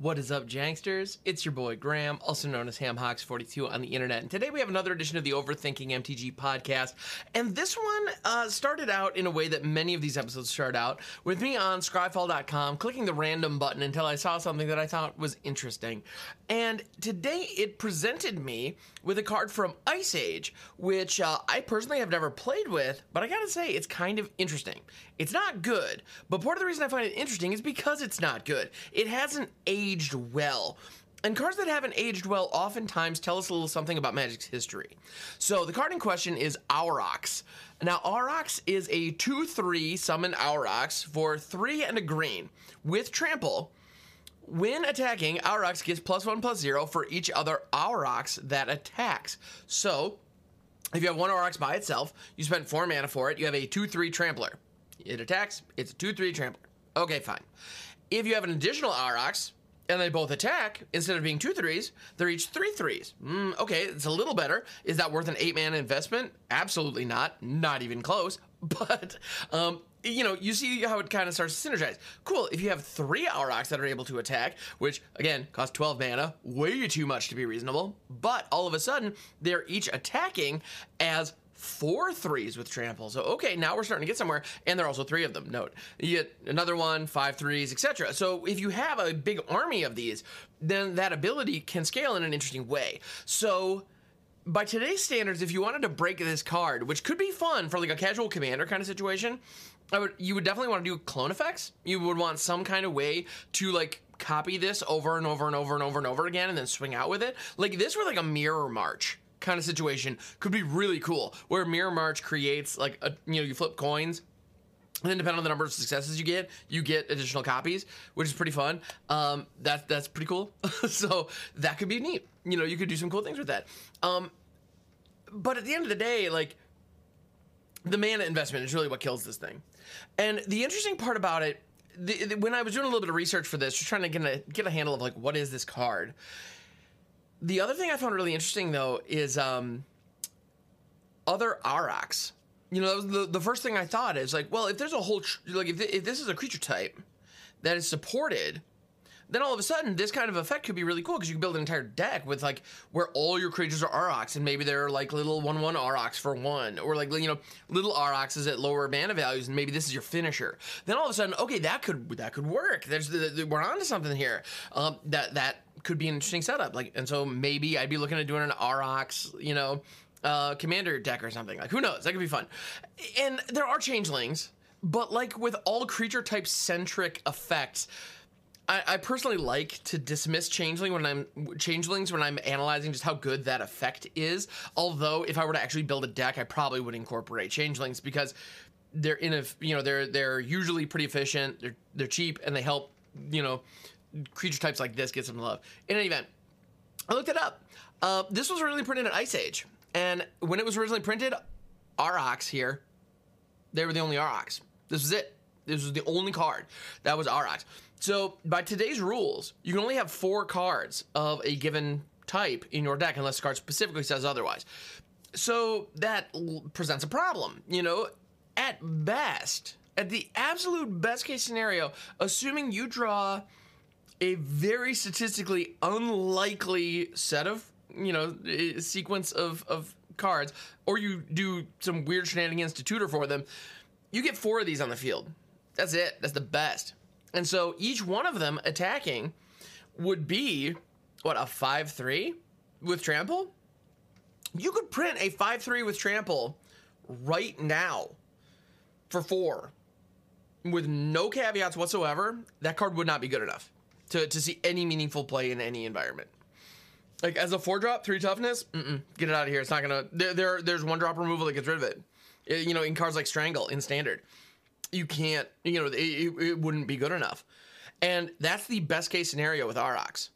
What is up, Janksters? It's your boy Graham, also known as HamHawks42 on the internet. And today we have another edition of the Overthinking MTG podcast. And this one uh, started out in a way that many of these episodes start out with me on scryfall.com clicking the random button until I saw something that I thought was interesting. And today it presented me with a card from Ice Age, which uh, I personally have never played with, but I gotta say, it's kind of interesting. It's not good, but part of the reason I find it interesting is because it's not good. It hasn't aged well. And cards that haven't aged well oftentimes tell us a little something about Magic's history. So the card in question is Aurochs. Now, Aurochs is a 2 3 summon Aurochs for 3 and a green with trample. When attacking, Aurochs gets plus 1 plus 0 for each other Aurochs that attacks. So, if you have one Aurochs by itself, you spend 4 mana for it, you have a 2 3 trampler. It attacks, it's a 2 3 trampler. Okay, fine. If you have an additional Aurochs, and they both attack, instead of being two threes, they're each three threes. Mm, okay, it's a little better. Is that worth an eight man investment? Absolutely not. Not even close. But, um, you know, you see how it kind of starts to synergize. Cool. If you have three Aurochs that are able to attack, which again cost 12 mana, way too much to be reasonable, but all of a sudden they're each attacking as four threes with trample. So okay, now we're starting to get somewhere, and there are also three of them. Note you get another one, five threes, etc. So if you have a big army of these, then that ability can scale in an interesting way. So by today's standards, if you wanted to break this card, which could be fun for like a casual commander kind of situation, I would you would definitely want to do clone effects. You would want some kind of way to like copy this over and over and over and over and over again and then swing out with it. Like this were like a mirror march kind of situation could be really cool where mirror march creates like a you know you flip coins and then depending on the number of successes you get you get additional copies which is pretty fun. Um that that's pretty cool. So that could be neat. You know you could do some cool things with that. Um but at the end of the day like the mana investment is really what kills this thing. And the interesting part about it the, the, when i was doing a little bit of research for this just trying to get a get a handle of like what is this card the other thing I found really interesting though is um, other Aurochs. You know, the, the first thing I thought is like, well, if there's a whole tr- like if, th- if this is a creature type that is supported, then all of a sudden this kind of effect could be really cool because you can build an entire deck with like where all your creatures are Aurochs and maybe they're like little one one Aurochs for one or like you know little Aurochs at lower mana values and maybe this is your finisher. Then all of a sudden, okay, that could that could work. There's the, the, we're onto something here. Um, that that could be an interesting setup. Like, and so maybe I'd be looking at doing an Aurochs, you know, uh, commander deck or something. Like, who knows? That could be fun. And there are changelings, but like with all creature type centric effects. I, I personally like to dismiss changeling when I'm changelings when I'm analyzing just how good that effect is. Although, if I were to actually build a deck, I probably would incorporate changelings because they're in a you know they're they're usually pretty efficient. They're they're cheap and they help you know creature types like this get some love. In any event, I looked it up. Uh, this was originally printed at Ice Age, and when it was originally printed, Aurochs here, they were the only Aurochs. This was it. This was the only card that was Aurochs. So by today's rules, you can only have four cards of a given type in your deck unless the card specifically says otherwise. So that presents a problem. You know, at best, at the absolute best case scenario, assuming you draw a very statistically unlikely set of you know sequence of of cards, or you do some weird shenanigans to tutor for them, you get four of these on the field. That's it. That's the best. And so each one of them attacking would be what a five three with trample. You could print a five three with trample right now for four with no caveats whatsoever. That card would not be good enough to, to see any meaningful play in any environment. Like as a four drop, three toughness, get it out of here. It's not gonna. There, there, there's one drop removal that gets rid of it. it you know, in cards like Strangle in standard, you can't. You know, it, it, it wouldn't be good enough. And that's the best case scenario with Aurochs.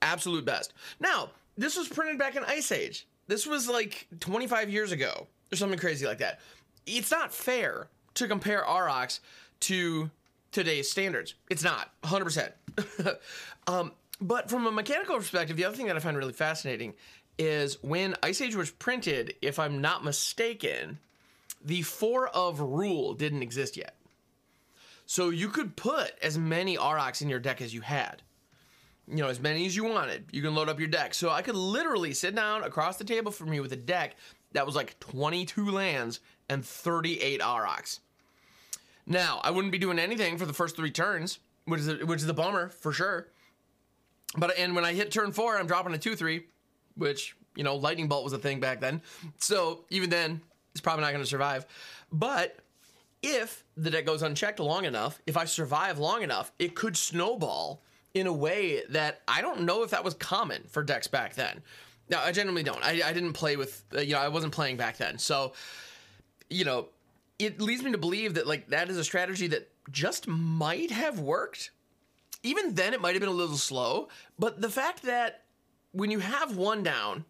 Absolute best. Now, this was printed back in Ice Age. This was like 25 years ago or something crazy like that. It's not fair to compare Aurochs to today's standards. It's not 100%. um, but from a mechanical perspective, the other thing that I find really fascinating is when Ice Age was printed, if I'm not mistaken, the four of rule didn't exist yet. So you could put as many Aurochs in your deck as you had. you know, as many as you wanted. You can load up your deck. So I could literally sit down across the table from you with a deck that was like 22 lands and 38 Aurochs. Now, I wouldn't be doing anything for the first three turns, which is a, which is a bummer for sure. But and when I hit turn four, I'm dropping a two three, which you know lightning bolt was a thing back then. So even then, it's probably not going to survive. But if the deck goes unchecked long enough, if I survive long enough, it could snowball in a way that I don't know if that was common for decks back then. Now, I genuinely don't. I, I didn't play with, uh, you know, I wasn't playing back then. So, you know, it leads me to believe that, like, that is a strategy that just might have worked. Even then, it might have been a little slow. But the fact that when you have one down,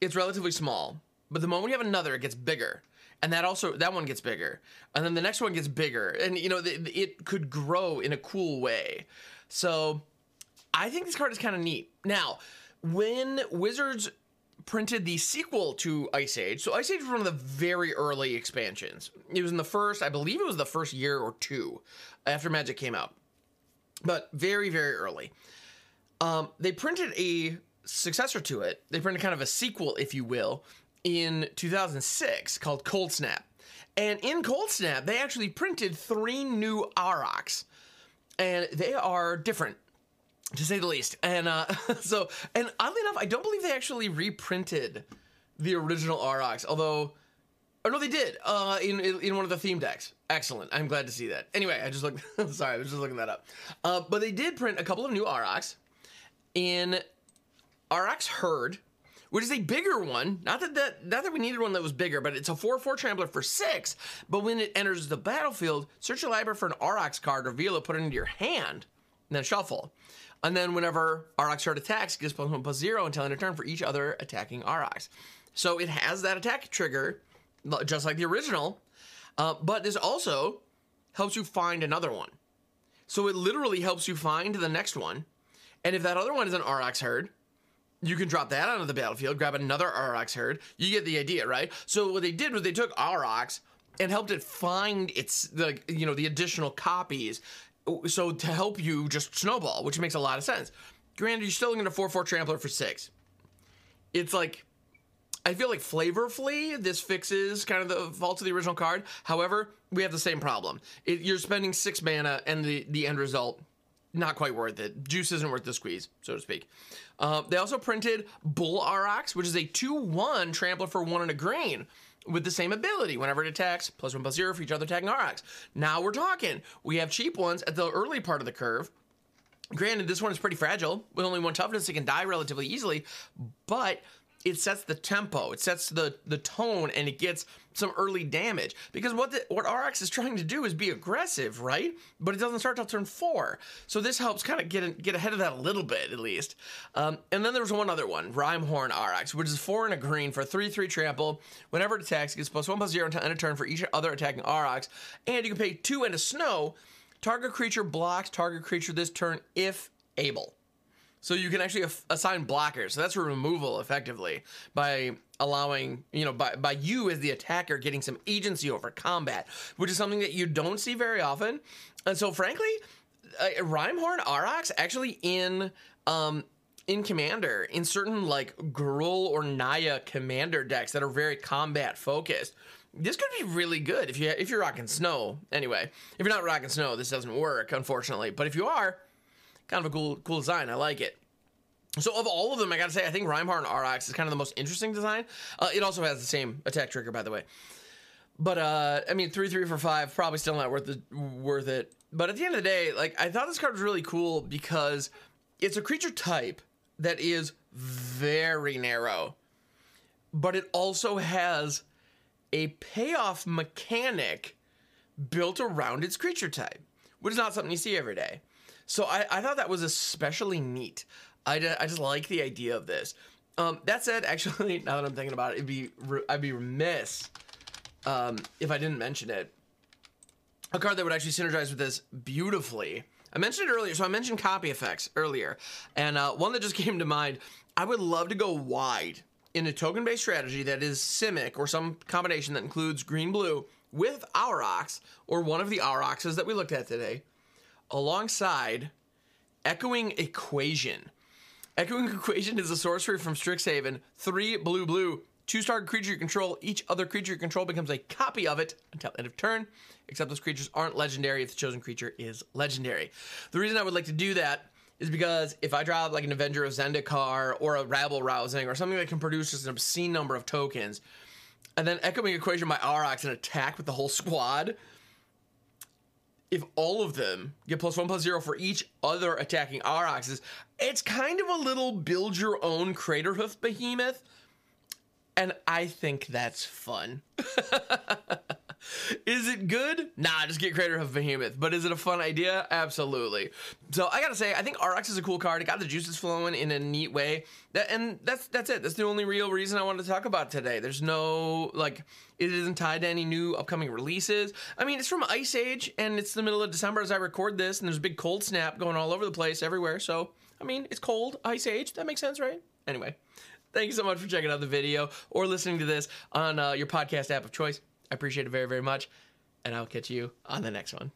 it's relatively small. But the moment you have another, it gets bigger and that also that one gets bigger and then the next one gets bigger and you know it could grow in a cool way so i think this card is kind of neat now when wizards printed the sequel to ice age. So ice age was one of the very early expansions. It was in the first i believe it was the first year or two after magic came out. But very very early. Um, they printed a successor to it. They printed kind of a sequel if you will in 2006 called Cold Snap. And in Cold Snap, they actually printed three new Aurochs. And they are different, to say the least. And uh, so, and oddly enough, I don't believe they actually reprinted the original Aurochs, although. Oh no, they did. Uh, in in one of the theme decks. Excellent. I'm glad to see that. Anyway, I just looked. sorry, I was just looking that up. Uh, but they did print a couple of new Aurochs in Aurochs Herd, which is a bigger one. Not that, that not that we needed one that was bigger, but it's a 4-4 trampler for six. But when it enters the battlefield, search your library for an Aurochs card, reveal it, put it into your hand, and then shuffle. And then whenever Aurochs card attacks, it gives plus one plus zero until end of turn for each other attacking Aurochs. So it has that attack trigger, just like the original, uh, but this also helps you find another one. So it literally helps you find the next one. And if that other one is an Aurochs herd, you can drop that onto the battlefield, grab another Aurochs herd. You get the idea, right? So what they did was they took Aurochs and helped it find its the you know the additional copies. So to help you just snowball, which makes a lot of sense. Granted, you're still going to four four trampler for six. It's like I feel like flavorfully this fixes kind of the fault of the original card. However, we have the same problem. It, you're spending six mana, and the the end result not quite worth it. Juice isn't worth the squeeze, so to speak. Uh, they also printed Bull Aurochs, which is a 2 1 trampler for one and a green with the same ability. Whenever it attacks, plus one plus zero for each other attacking Aurochs. Now we're talking. We have cheap ones at the early part of the curve. Granted, this one is pretty fragile. With only one toughness, it can die relatively easily, but it sets the tempo, it sets the the tone, and it gets some early damage. Because what the, what Aurochs is trying to do is be aggressive, right? But it doesn't start till turn four, so this helps kind of get get ahead of that a little bit at least. Um, and then there's one other one, Rimehorn Aurochs, which is four and a green for three three trample. Whenever it attacks, it gets plus one plus zero until end of turn for each other attacking Aurochs, and you can pay two and a snow. Target creature blocks target creature this turn if able. So you can actually assign blockers. So that's removal effectively by allowing, you know, by, by you as the attacker getting some agency over combat, which is something that you don't see very often. And so frankly, uh, Aurochs actually in um in commander in certain like Gruul or Naya commander decks that are very combat focused. This could be really good if you if you're rocking snow. Anyway, if you're not rocking snow, this doesn't work unfortunately. But if you are, kind of a cool cool design. I like it. So of all of them, I gotta say, I think Rimehorn Aurochs is kind of the most interesting design. Uh, it also has the same attack trigger, by the way. But uh, I mean, three three for five, probably still not worth worth it. But at the end of the day, like I thought this card was really cool because it's a creature type that is very narrow, but it also has a payoff mechanic built around its creature type, which is not something you see every day. So I, I thought that was especially neat. I, I just like the idea of this. Um, that said, actually, now that I'm thinking about it, it'd be I'd be remiss um, if I didn't mention it. A card that would actually synergize with this beautifully. I mentioned it earlier, so I mentioned copy effects earlier, and uh, one that just came to mind. I would love to go wide in a token-based strategy that is Simic or some combination that includes green blue with Aurochs or one of the Aurochs that we looked at today, alongside Echoing Equation. Echoing Equation is a sorcery from Strixhaven. Three blue blue. Two star creature you control. Each other creature you control becomes a copy of it until end of turn. Except those creatures aren't legendary if the chosen creature is legendary. The reason I would like to do that is because if I drop like an Avenger of Zendikar or a Rabble Rousing or something that can produce just an obscene number of tokens, and then Echoing Equation by Aurochs and attack with the whole squad, if all of them get plus one plus zero for each other attacking Aurochs, it's kind of a little build your own Craterhoof behemoth. And I think that's fun. is it good? Nah, just get Craterhoof Behemoth. But is it a fun idea? Absolutely. So I gotta say, I think Aurochs is a cool card. It got the juices flowing in a neat way. That, and that's that's it. That's the only real reason I wanted to talk about today. There's no like it isn't tied to any new upcoming releases. I mean, it's from Ice Age, and it's the middle of December as I record this, and there's a big cold snap going all over the place everywhere. So I mean, it's cold, Ice Age. That makes sense, right? Anyway. Thank you so much for checking out the video or listening to this on uh, your podcast app of choice. I appreciate it very, very much. And I'll catch you on the next one.